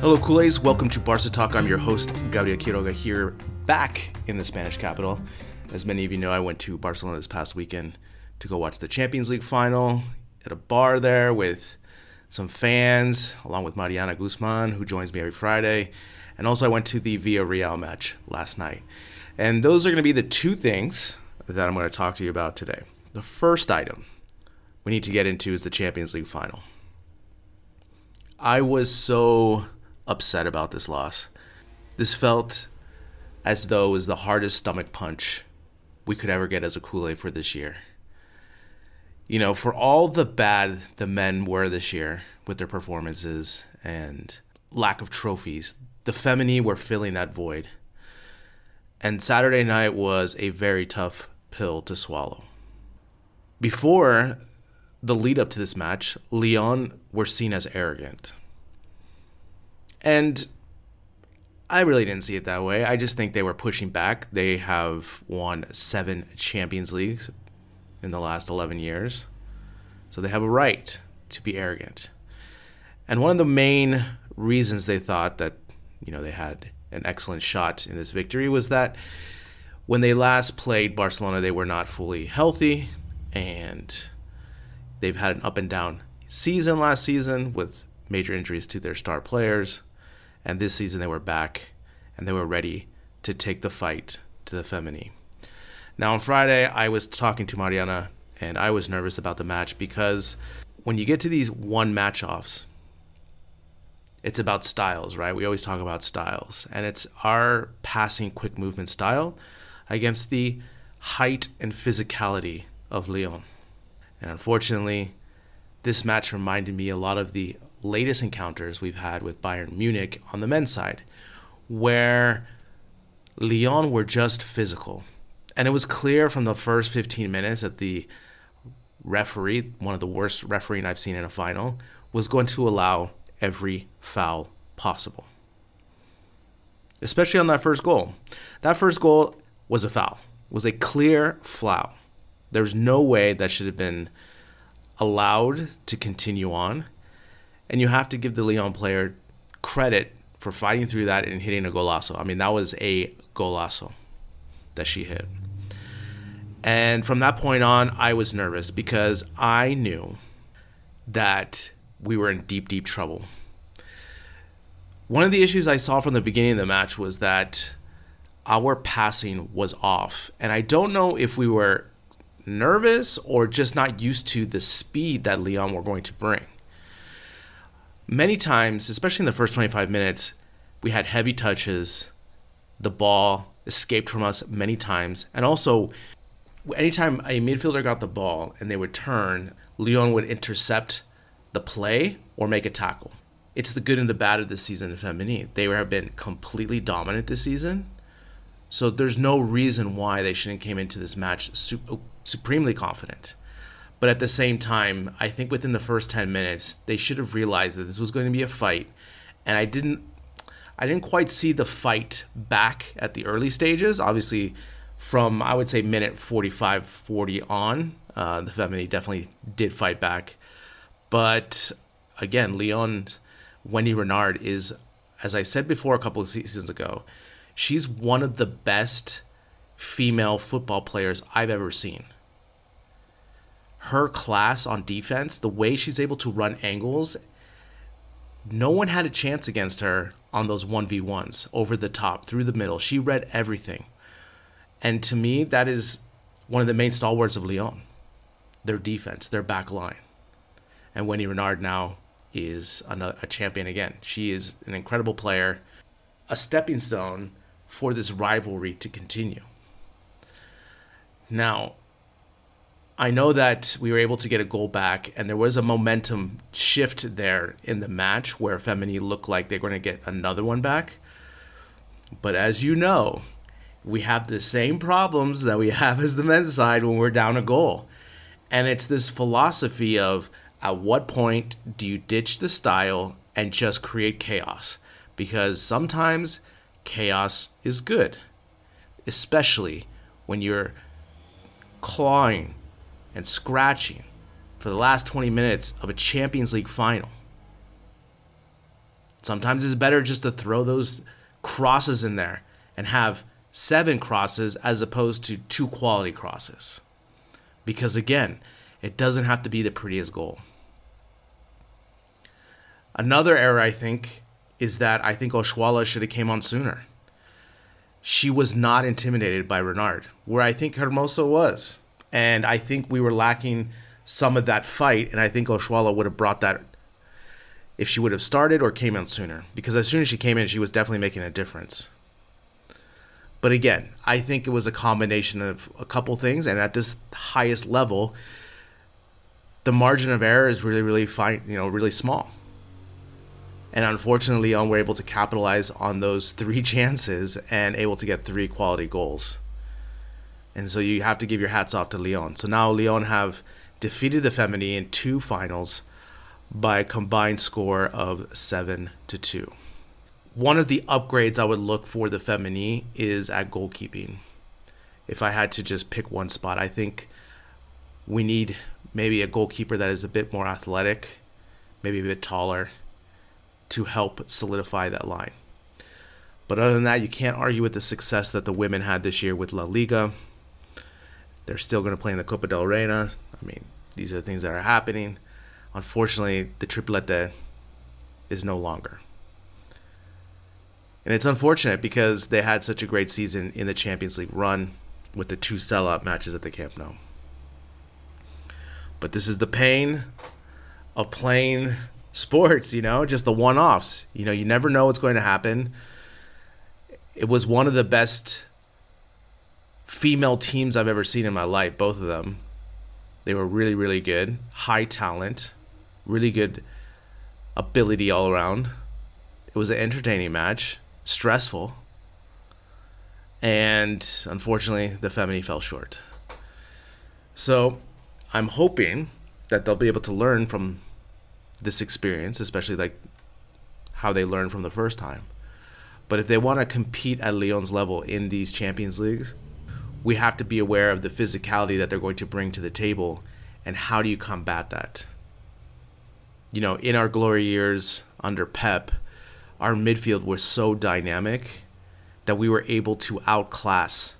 Hello, Culés. Welcome to Barca Talk. I'm your host, Gabriel Quiroga, here back in the Spanish capital. As many of you know, I went to Barcelona this past weekend to go watch the Champions League final at a bar there with some fans, along with Mariana Guzman, who joins me every Friday. And also, I went to the Villarreal match last night. And those are going to be the two things that I'm going to talk to you about today. The first item we need to get into is the Champions League final. I was so upset about this loss. This felt as though it was the hardest stomach punch we could ever get as a Culé for this year. You know, for all the bad the men were this year with their performances and lack of trophies, the Femení were filling that void. And Saturday night was a very tough pill to swallow. Before the lead up to this match, Lyon were seen as arrogant. And I really didn't see it that way. I just think they were pushing back. They have won seven Champions Leagues in the last 11 years. So they have a right to be arrogant. And one of the main reasons they thought that, you know, they had an excellent shot in this victory was that when they last played Barcelona, they were not fully healthy and they've had an up and down season last season with major injuries to their star players. And this season they were back and they were ready to take the fight to the Femení. Now on Friday, I was talking to Mariana and I was nervous about the match because when you get to these one match offs, it's about styles, right? We always talk about styles. And it's our passing quick movement style against the height and physicality of Lyon. And unfortunately, this match reminded me a lot of the latest encounters we've had with Bayern Munich on the men's side, where Lyon were just physical. And it was clear from the first 15 minutes that the referee, one of the worst refereeing I've seen in a final, was going to allow every foul possible. Especially on that first goal. That first goal was a foul. Was a clear foul. There's no way that should have been allowed to continue on. And you have to give the Lyon player credit for fighting through that and hitting a golazo. I mean, that was a golazo that she hit. And from that point on, I was nervous because I knew that we were in deep, deep trouble. One of the issues I saw from the beginning of the match was that our passing was off. And I don't know if we were nervous or just not used to the speed that Lyon were going to bring. Many times, especially in the first 25 minutes, we had heavy touches. The ball escaped from us many times. And also, anytime a midfielder got the ball and they would turn, Lyon would intercept the play or make a tackle. It's the good and the bad of this season in Femení. They have been completely dominant this season. So there's no reason why they shouldn't came into this match su- supremely confident. But at the same time, I think within the first 10 minutes, they should have realized that this was going to be a fight. And I didn't I didn't quite see the fight back at the early stages. Obviously, from I would say minute 45 40 on, uh, the Femení definitely did fight back. But again, Lyon Wendy Renard is, as I said before a couple of seasons ago, she's one of the best female football players I've ever seen. Her class on defense, the way she's able to run angles, no one had a chance against her on those 1v1s over the top, through the middle. She read everything. And to me, that is one of the main stalwarts of Lyon their defense, their back line. And Wendy Renard now is a champion again. She is an incredible player, a stepping stone for this rivalry to continue. Now, I know that we were able to get a goal back, and there was a momentum shift there in the match where Femení looked like they're going to get another one back. But as you know, we have the same problems that we have as the men's side when we're down a goal. And it's this philosophy of at what point do you ditch the style and just create chaos? Because sometimes chaos is good, especially when you're clawing and scratching for the last 20 minutes of a Champions League final. Sometimes it's better just to throw those crosses in there and have seven crosses as opposed to two quality crosses. Because again, it doesn't have to be the prettiest goal. Another error I think is that I think Oshoala should have came on sooner. She was not intimidated by Renard, where I think Hermoso was. And I think we were lacking some of that fight, and I think Oshoala would have brought that if she would have started or came in sooner. Because as soon as she came in, she was definitely making a difference. But again, I think it was a combination of a couple things, and at this highest level, the margin of error is really, really fine, you know, really small. And unfortunately, were able to capitalize on those three chances and able to get three quality goals. And so you have to give your hats off to Lyon. So now Lyon have defeated the Femení in two finals by a combined score of seven to two. One of the upgrades I would look for the Femení is at goalkeeping. If I had to just pick one spot, I think we need maybe a goalkeeper that is a bit more athletic, maybe a bit taller, to help solidify that line. But other than that, you can't argue with the success that the women had this year with La Liga. They're still going to play in the Copa del Reina. I mean, these are the things that are happening. Unfortunately, the triplete is no longer. And it's unfortunate because they had such a great season in the Champions League run with the two sellout matches at the Camp Nou. But this is the pain of playing sports, you know, just the one offs. You know, you never know what's going to happen. It was one of the best female teams I've ever seen in my life, both of them. They were really, really good, high talent, really good ability all around. It was an entertaining match, stressful, and unfortunately, the Femení fell short. So I'm hoping that they'll be able to learn from this experience, especially like how they learned from the first time. But if they want to compete at Lyon's level in these Champions Leagues, we have to be aware of the physicality that they're going to bring to the table and how do you combat that? You know, in our glory years under Pep, our midfield was so dynamic that we were able to outclass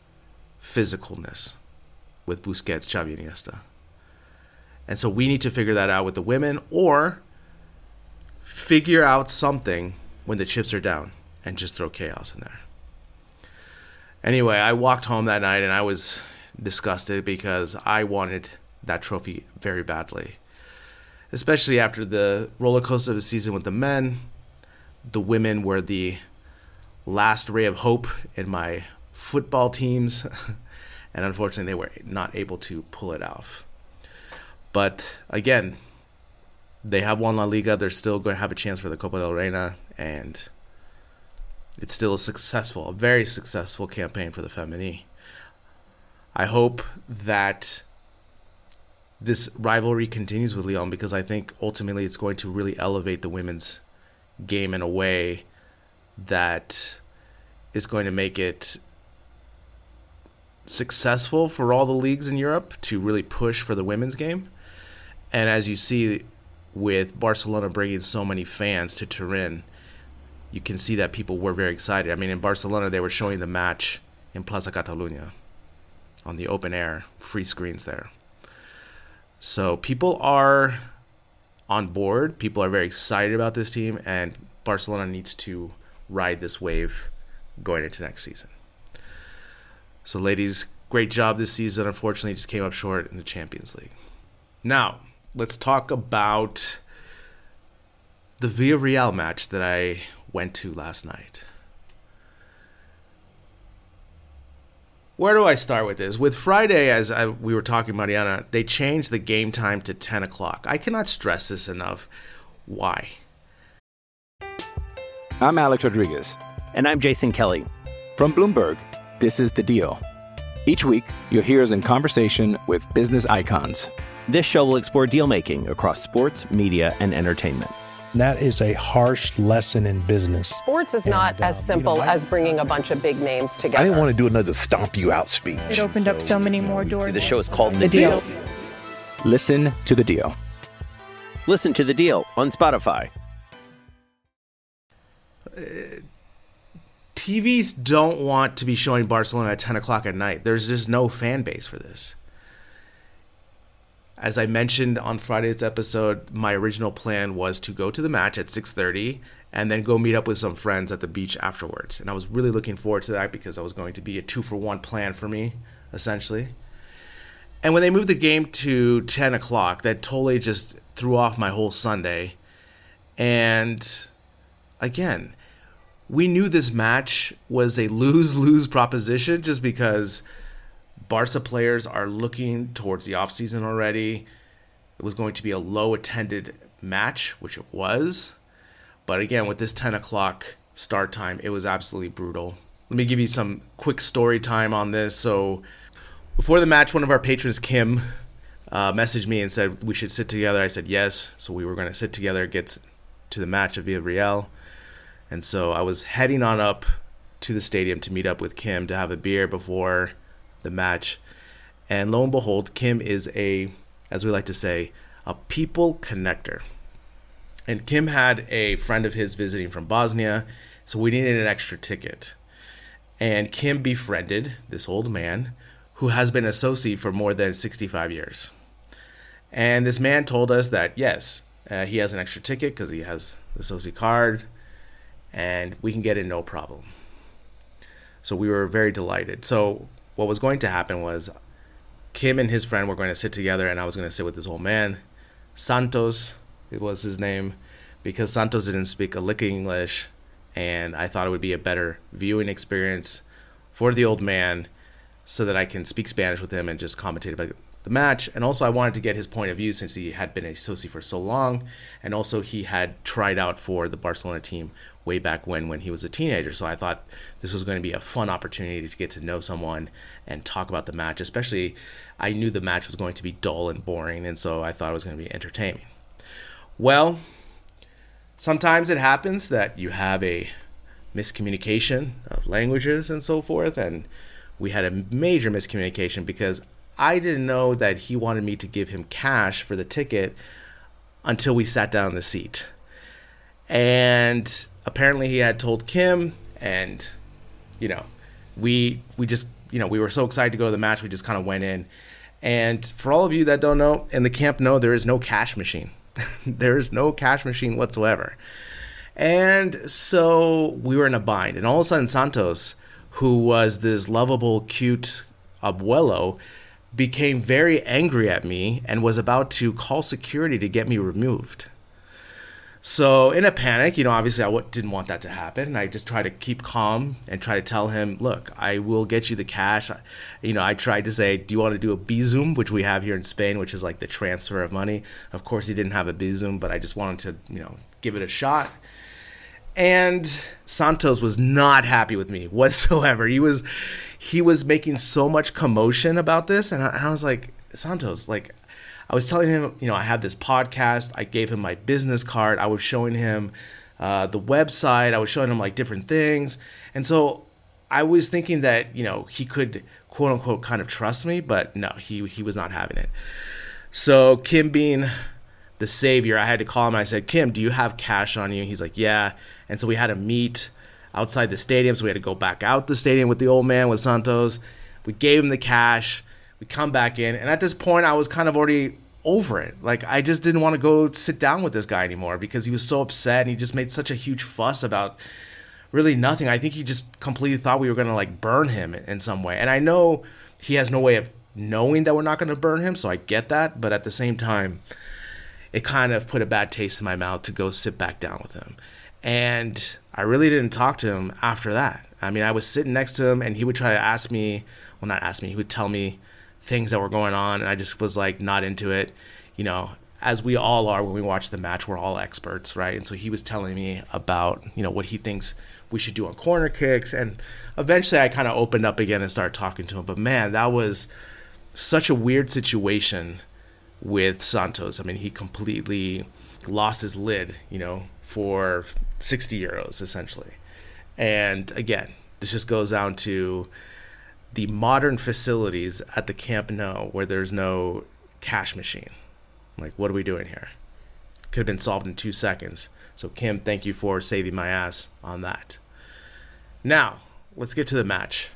physicalness with Busquets, Xavi, Iniesta. And so we need to figure that out with the women or figure out something when the chips are down and just throw chaos in there. Anyway, I walked home that night and I was disgusted because I wanted that trophy very badly. Especially after the roller coaster of the season with the men, the women were the last ray of hope in my football teams, and unfortunately, they were not able to pull it off. But again, they have won La Liga. They're still going to have a chance for the Copa del Reina, and it's still a successful, a very successful campaign for the Femení. I hope that this rivalry continues with Lyon because I think ultimately it's going to really elevate the women's game in a way that is going to make it successful for all the leagues in Europe to really push for the women's game. And as you see with Barcelona bringing so many fans to Turin, you can see that people were very excited. I mean, in Barcelona, they were showing the match in Plaza Catalunya. on the open air, free screens there. So people are on board. People are very excited about this team, and Barcelona needs to ride this wave going into next season. So, ladies, great job this season. Unfortunately, just came up short in the Champions League. Now, let's talk about the Villarreal match that I went to last night. Where do I start with this? With Friday, as I, we were talking, Mariana, they changed the game time to 10 o'clock. I cannot stress this enough. Why? I'm Alex Rodriguez. And I'm Jason Kelly. From Bloomberg, this is The Deal. Each week, you'll hear us in conversation with business icons. This show will explore deal making across sports, media, and entertainment. That is a harsh lesson in business. Sports is not And, uh, as you know, simple as bringing a bunch of big names together. I didn't want to do another stomp you out speech. It opened up so many more doors. The show is called The Deal. Listen to The Deal. Listen to The Deal on Spotify. TVs don't want to be showing Barcelona at 10 o'clock at night. There's just no fan base for this. As I mentioned on Friday's episode, my original plan was to go to the match at 6:30 and then go meet up with some friends at the beach afterwards. And I was really looking forward to that because I was going to be a two for one plan for me, essentially. And when they moved the game to 10 o'clock, that totally just threw off my whole Sunday. And again, we knew this match was a lose lose proposition just because Barca players are looking towards the offseason already. It was going to be a low attended match, which it was. But again, with this 10 o'clock start time, it was absolutely brutal. Let me give you some quick story time on this. So, before the match, one of our patrons, Kim, uh, messaged me and said we should sit together. I said yes. So, we were going to sit together, get to the match of Villarreal. And so I was heading on up to the stadium to meet up with Kim to have a beer before the match. And lo and behold, Kim is a, as we like to say, a people connector. And Kim had a friend of his visiting from Bosnia, so we needed an extra ticket. And Kim befriended this old man who has been a associate for more than 65 years. And this man told us that yes, uh, he has an extra ticket because he has the associate card, and we can get in no problem. So we were very delighted. So what was going to happen was Kim and his friend were going to sit together, and I was going to sit with this old man, Santos. It was his name because Santos didn't speak a lick of English, and I thought it would be a better viewing experience for the old man, so that I can speak Spanish with him and just commentate about the match. And also, I wanted to get his point of view since he had been a associate for so long, and also he had tried out for the Barcelona team way back when when he was a teenager. So I thought this was going to be a fun opportunity to get to know someone and talk about the match. Especially, I knew the match was going to be dull and boring, and so I thought it was going to be entertaining. Well, sometimes it happens that you have a miscommunication of languages and so forth, and we had a major miscommunication because I didn't know that he wanted me to give him cash for the ticket until we sat down in the seat. And apparently he had told Kim and you know, we we just you know, we were so excited to go to the match, we just kind of went in. And for all of you that don't know, in the Camp Nou there is no cash machine. there is no cash machine whatsoever. And so we were in a bind. And all of a sudden, Santos, who was this lovable, cute abuelo, became very angry at me and was about to call security to get me removed. So, in a panic, you know, obviously I didn't want that to happen. I just tried to keep calm and try to tell him, look, I will get you the cash. You know, I tried to say, do you want to do a Bizum, which we have here in Spain, which is like the transfer of money. Of course, he didn't have a Bizum, but I just wanted to, you know, give it a shot. And Santos was not happy with me whatsoever. He was, he was making so much commotion about this, and I, and I was like, Santos, like, I was telling him, you know, I have this podcast. I gave him my business card. I was showing him uh, the website. I was showing him like different things. And so I was thinking that, you know, he could quote unquote kind of trust me, but no, he, he was not having it. So Kim being the savior, I had to call him. I said, Kim, do you have cash on you? He's like, yeah. And so we had to meet outside the stadium. So we had to go back out the stadium with the old man, with Santos. We gave him the cash. We come back in, and at this point, I was kind of already over it. Like I just didn't want to go sit down with this guy anymore because he was so upset and he just made such a huge fuss about really nothing. I think he just completely thought we were gonna like burn him in some way. And I know he has no way of knowing that we're not gonna burn him, so I get that. But at the same time, it kind of put a bad taste in my mouth to go sit back down with him. And I really didn't talk to him after that. I mean, I was sitting next to him and he would try to ask me, well, not ask me, he would tell me things that were going on. And I just was like, not into it. You know, as we all are when we watch the match, we're all experts, right? And so he was telling me about, you know, what he thinks we should do on corner kicks. And eventually I kind of opened up again and started talking to him. But man, that was such a weird situation with Santos. I mean, he completely lost his lid, you know, for 60 euros essentially. And again, this just goes down to the modern facilities at the Camp Nou where there's no cash machine. Like, what are we doing here? Could have been solved in two seconds. So, Kim, thank you for saving my ass on that. Now, let's get to the match.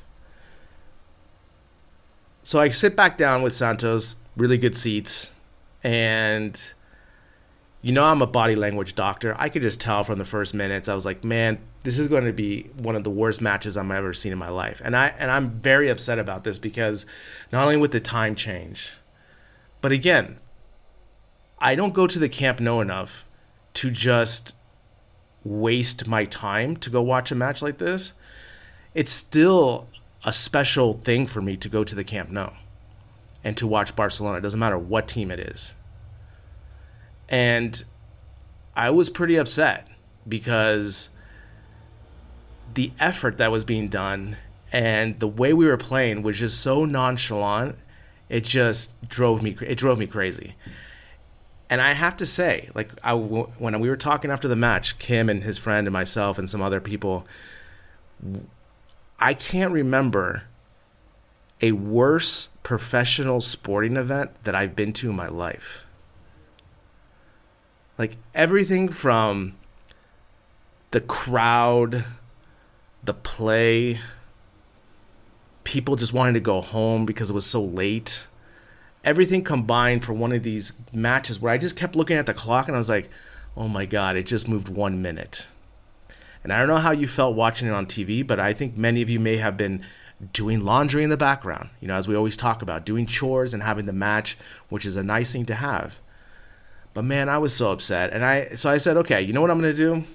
So, I sit back down with Santos, really good seats, and you know I'm a body language doctor. I could just tell from the first minutes. I was like, man, this is going to be one of the worst matches I've ever seen in my life. And I and I'm very upset about this because not only with the time change, but again, I don't go to the Camp Nou enough to just waste my time to go watch a match like this. It's still a special thing for me to go to the Camp Nou and to watch Barcelona. It doesn't matter what team it is. And I was pretty upset because the effort that was being done and the way we were playing was just so nonchalant. It just drove me it drove me crazy. And I have to say, like I when we were talking after the match, Kim and his friend and myself and some other people, I can't remember a worse professional sporting event that I've been to in my life. Like everything from the crowd, the play, people just wanting to go home because it was so late. Everything combined for one of these matches where I just kept looking at the clock and I was like, oh my God, it just moved one minute. And I don't know how you felt watching it on TV, but I think many of you may have been doing laundry in the background, you know, as we always talk about, doing chores and having the match, which is a nice thing to have. But man, I was so upset. And I so I said, okay, you know what I'm gonna do?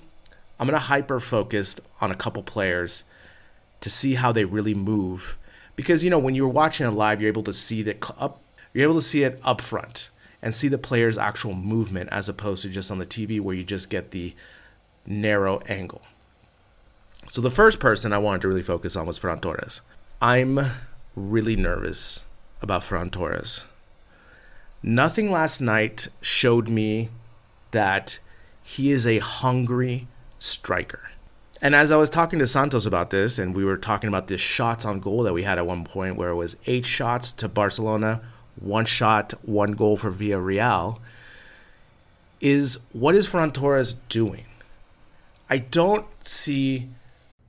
I'm gonna hyper focus on a couple players to see how they really move. Because you know, when you're watching it live, you're able to see that up you're able to see it up front and see the player's actual movement as opposed to just on the TV where you just get the narrow angle. So the first person I wanted to really focus on was Ferran Torres. I'm really nervous about Ferran Torres. Nothing last night showed me that he is a hungry striker. And as I was talking to Santos about this, and we were talking about the shots on goal that we had at one point, where it was eight shots to Barcelona, one shot, one goal for Villarreal, is what is Ferran Torres doing? I don't see.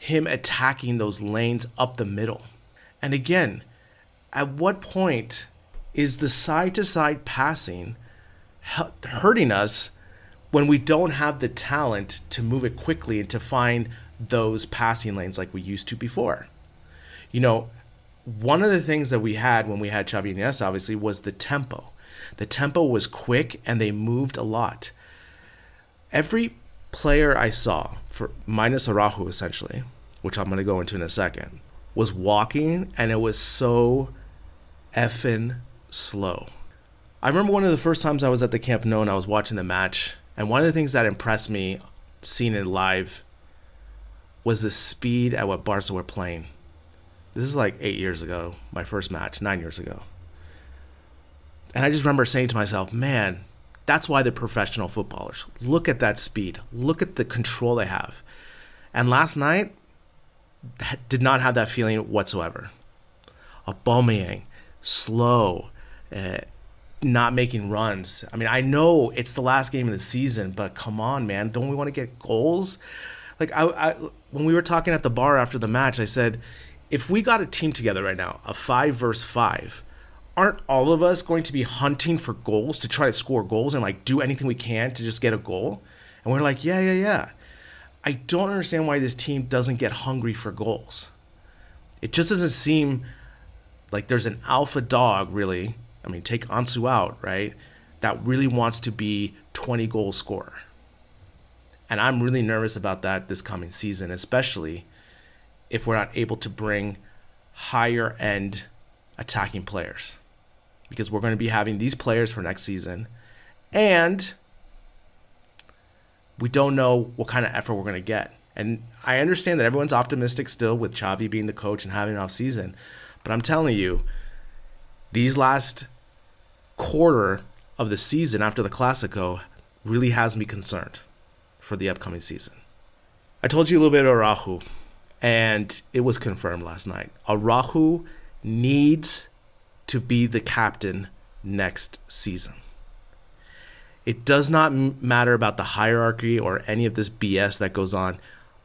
Him attacking those lanes up the middle. And again, at what point is the side to side passing hurting us when we don't have the talent to move it quickly and to find those passing lanes like we used to before. You know, one of the things that we had when we had Xavi obviously was the tempo. The tempo was quick and they moved a lot. Every player I saw, for minus Araujo essentially, which I'm to go into in a second, was walking and it was so effing slow. I remember one of the first times I was at the Camp Nou and I was watching the match, and one of the things that impressed me seeing it live was the speed at what Barca were playing. This is like eight years ago, my first match, nine years ago. And I just remember saying to myself, man, that's why they're professional footballers. Look at that speed. Look at the control they have. And last night, did not have that feeling whatsoever. Aubameyang, slow, uh, not making runs. I mean, I know it's the last game of the season, but come on, man, don't we want to get goals? Like I, I, when we were talking at the bar after the match, I said, if we got a team together right now, a five versus five, aren't all of us going to be hunting for goals to try to score goals and like do anything we can to just get a goal? And we're like, yeah, yeah, yeah. I don't understand why this team doesn't get hungry for goals. It just doesn't seem like there's an alpha dog, really. I mean, take Ansu out, right? That really wants to be 20 goal scorer. And I'm really nervous about that this coming season, especially if we're not able to bring higher end attacking players. Because we're going to be having these players for next season. And we don't know what kind of effort we're going to get. And I understand that everyone's optimistic still with Xavi being the coach and having an off season, but I'm telling you, these last quarter of the season after the Clasico really has me concerned for the upcoming season. I told you a little bit about Araujo, and it was confirmed last night. Araujo needs to be the captain next season. It does not matter about the hierarchy or any of this BS that goes on.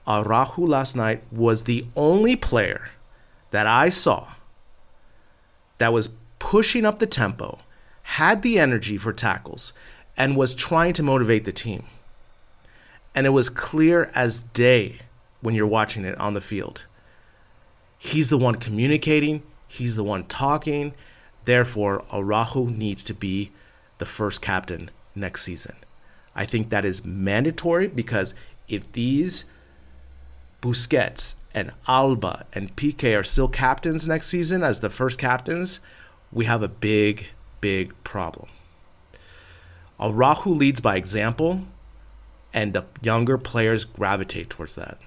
Araujo last night was the only player that I saw that was pushing up the tempo, had the energy for tackles, and was trying to motivate the team. And it was clear as day when you're watching it on the field. He's the one communicating, he's the one talking. Therefore, Araujo needs to be the first captain next season. I think that is mandatory because if these Busquets and Alba and Piqué are still captains next season as the first captains, we have a big, big problem. Araujo leads by example, and the younger players gravitate towards that.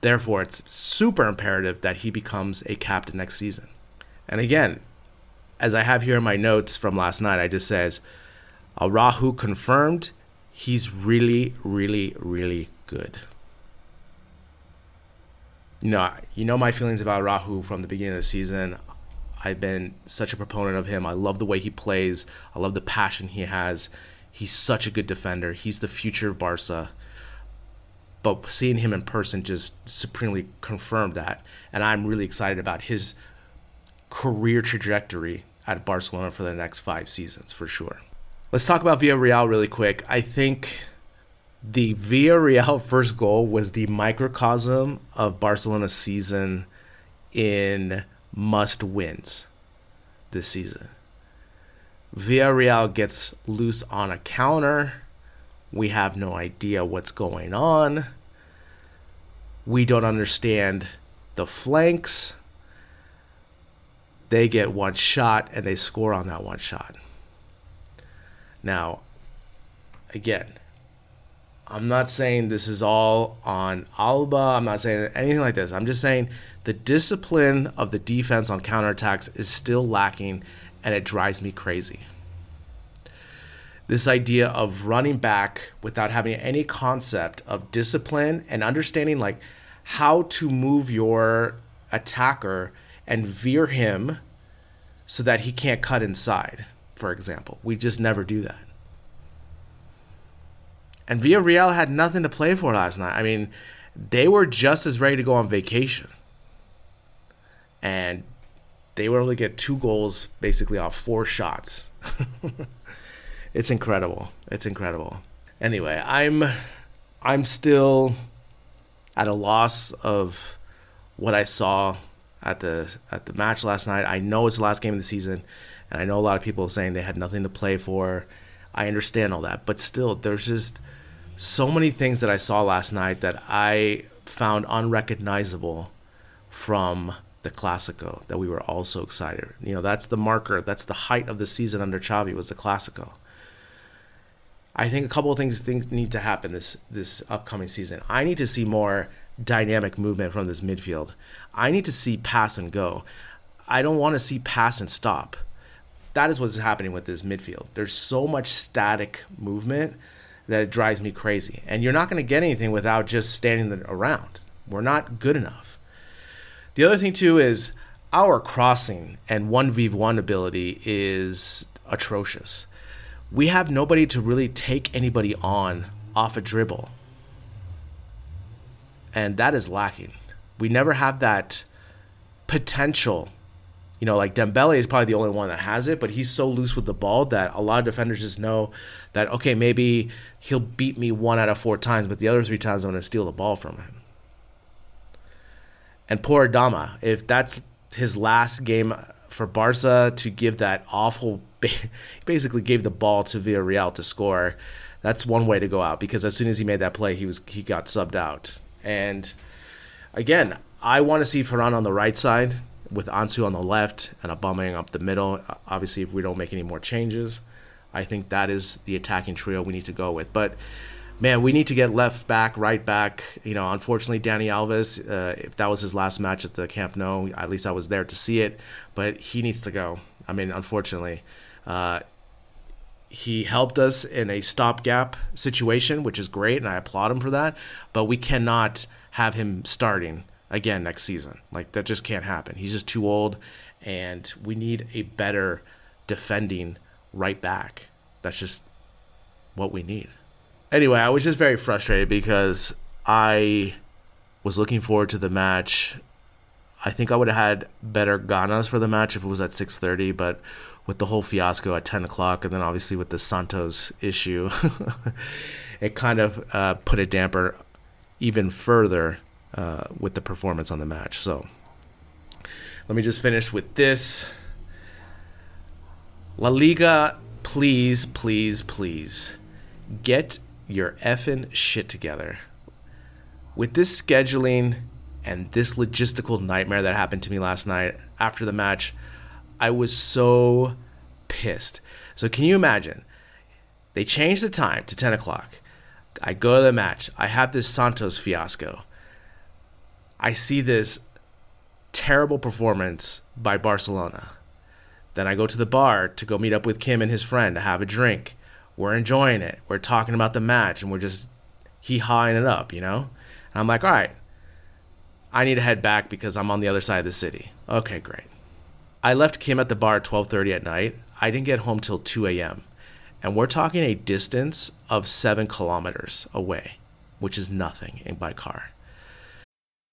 Therefore, it's super imperative that he becomes a captain next season. And again, as I have here in my notes from last night, I just says "Rahu confirmed he's really, really, really good. You know, you know my feelings about Rahu from the beginning of the season. I've been such a proponent of him. I love the way he plays. I love the passion he has. He's such a good defender. He's the future of Barca. But seeing him in person just supremely confirmed that. And I'm really excited about his career trajectory at Barcelona for the next five seasons for sure. Let's talk about Villarreal really quick. I think the Villarreal first goal was the microcosm of Barcelona's season in must wins this season. Villarreal gets loose on a counter. We have no idea what's going on. We don't understand the flanks. They get one shot and they score on that one shot. Now, again, I'm not saying this is all on Alba. I'm not saying anything like this. I'm just saying the discipline of the defense on counterattacks is still lacking and it drives me crazy. This idea of running back without having any concept of discipline and understanding like how to move your attacker and veer him so that he can't cut inside, for example. We just never do that. And Villarreal had nothing to play for last night. I mean, they were just as ready to go on vacation. And they were able to get two goals basically off four shots. it's incredible. It's incredible. Anyway, I'm I'm still at a loss of what I saw at the at the match last night. I know it's the last game of the season, and I know a lot of people saying they had nothing to play for. I understand all that, but still, there's just so many things that I saw last night that I found unrecognizable from the Clasico that we were all so excited. You know, that's the marker, that's the height of the season under Xavi was the Clasico. I think a couple of things things need to happen this this upcoming season. I need to see more dynamic movement from this midfield. I need to see pass and go. I don't want to see pass and stop. That is what's happening with this midfield. There's so much static movement that it drives me crazy. And you're not going to get anything without just standing around. We're not good enough. The other thing, too, is our crossing and 1v1 ability is atrocious. We have nobody to really take anybody on off a dribble. And that is lacking. We never have that potential. You know, like Dembele is probably the only one that has it, but he's so loose with the ball that a lot of defenders just know that, okay, maybe he'll beat me one out of four times, but the other three times I'm going to steal the ball from him. And poor Adama, if that's his last game for Barca to give that awful, basically gave the ball to Villarreal to score. That's one way to go out because as soon as he made that play, he was he got subbed out. And again, I want to see Ferran on the right side with Ansu on the left and Aubameyang up the middle. Obviously, if we don't make any more changes, I think that is the attacking trio we need to go with. But man, we need to get left back, right back. You know, unfortunately, Dani Alves, uh, if that was his last match at the Camp Nou, at least I was there to see it, but he needs to go. I mean, unfortunately. Uh, he helped us in a stopgap situation, which is great, and I applaud him for that. But we cannot have him starting again next season. Like, that just can't happen. He's just too old, and we need a better defending right back. That's just what we need anyway, I was just very frustrated because I was looking forward to the match. I think I would have had better ganas for the match if it was at 6:30, but with the whole fiasco at 10 o'clock, and then obviously with the Santos issue, it kind of uh, put a damper even further uh, with the performance on the match. So let me just finish with this. La Liga, please, please, please get your effing shit together. With this scheduling and this logistical nightmare that happened to me last night after the match, I was so pissed. So, can you imagine? They changed the time to 10 o'clock. I go to the match. I have this Santos fiasco. I see this terrible performance by Barcelona. Then I go to the bar to go meet up with Kim and his friend to have a drink we're enjoying it. We're talking about the match and we're just hee hawing it up, you know? And I'm like, all right, I need to head back because I'm on the other side of the city. Okay, great. I left Kim at the bar at 12:30 at night. I didn't get home till 2 a.m. And we're talking a distance of seven kilometers away, which is nothing by car.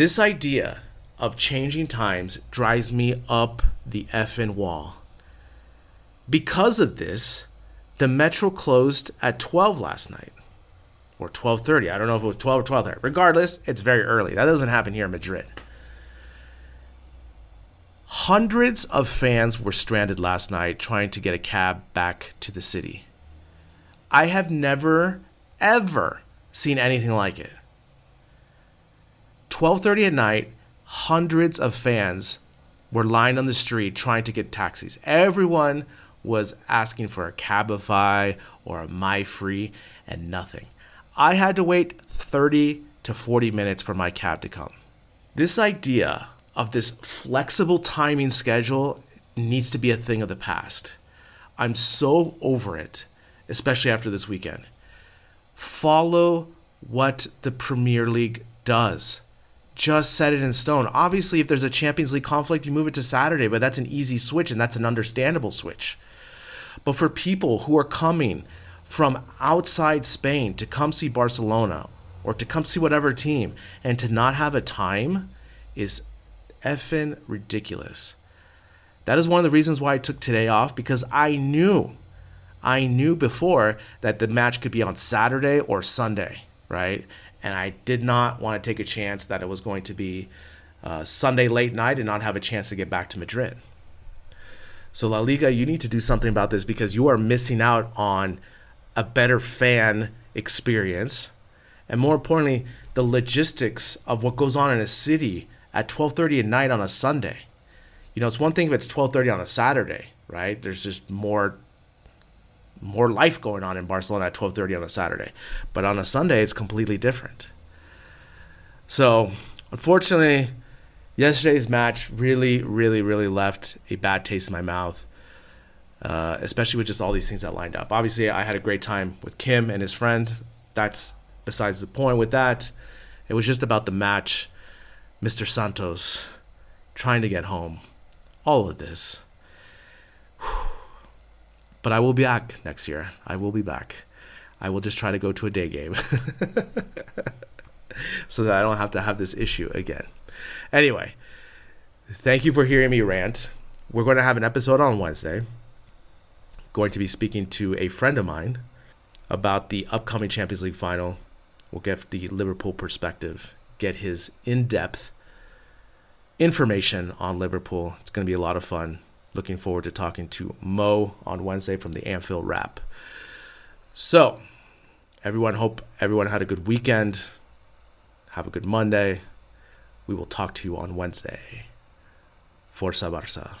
This idea of changing times drives me up the effing wall. Because of this, the metro closed at 12 last night or 12:30. I don't know if it was 12 or 12:30. Regardless, it's very early. That doesn't happen here in Madrid. Hundreds of fans were stranded last night trying to get a cab back to the city. I have never ever seen anything like it. 12:30 at night, hundreds of fans were lying on the street trying to get taxis. Everyone was asking for a Cabify or a MyFree and nothing. I had to wait 30 to 40 minutes for my cab to come. This idea of this flexible timing schedule needs to be a thing of the past. I'm so over it, especially after this weekend. Follow what the Premier League does just set it in stone. Obviously, if there's a Champions League conflict, you move it to Saturday, but that's an easy switch and that's an understandable switch. But for people who are coming from outside Spain to come see Barcelona or to come see whatever team and to not have a time is effing ridiculous. That is one of the reasons why I took today off because I knew, I knew before that the match could be on Saturday or Sunday, right? And I did not want to take a chance that it was going to be uh, Sunday late night and not have a chance to get back to Madrid. So La Liga, you need to do something about this because you are missing out on a better fan experience, and more importantly, the logistics of what goes on in a city at 12:30 at night on a Sunday. You know, it's one thing if it's 12:30 on a Saturday, right? There's just more more life going on in Barcelona at 12:30 on a Saturday. But on a Sunday it's completely different. So, unfortunately, yesterday's match really really really left a bad taste in my mouth. Uh, especially with just all these things that lined up. Obviously, I had a great time with Kim and his friend. That's besides the point with that. It was just about the match, Mr. Santos trying to get home. All of this. But I will be back next year. I will be back. I will just try to go to a day game so that I don't have to have this issue again. Anyway, thank you for hearing me rant. We're going to have an episode on Wednesday. Going to be speaking to a friend of mine about the upcoming Champions League final. We'll get the Liverpool perspective, get his in depth information on Liverpool. It's going to be a lot of fun. Looking forward to talking to Mo on Wednesday from the Anfield Wrap. So, everyone, hope everyone had a good weekend. Have a good Monday. We will talk to you on Wednesday. Forza Barça.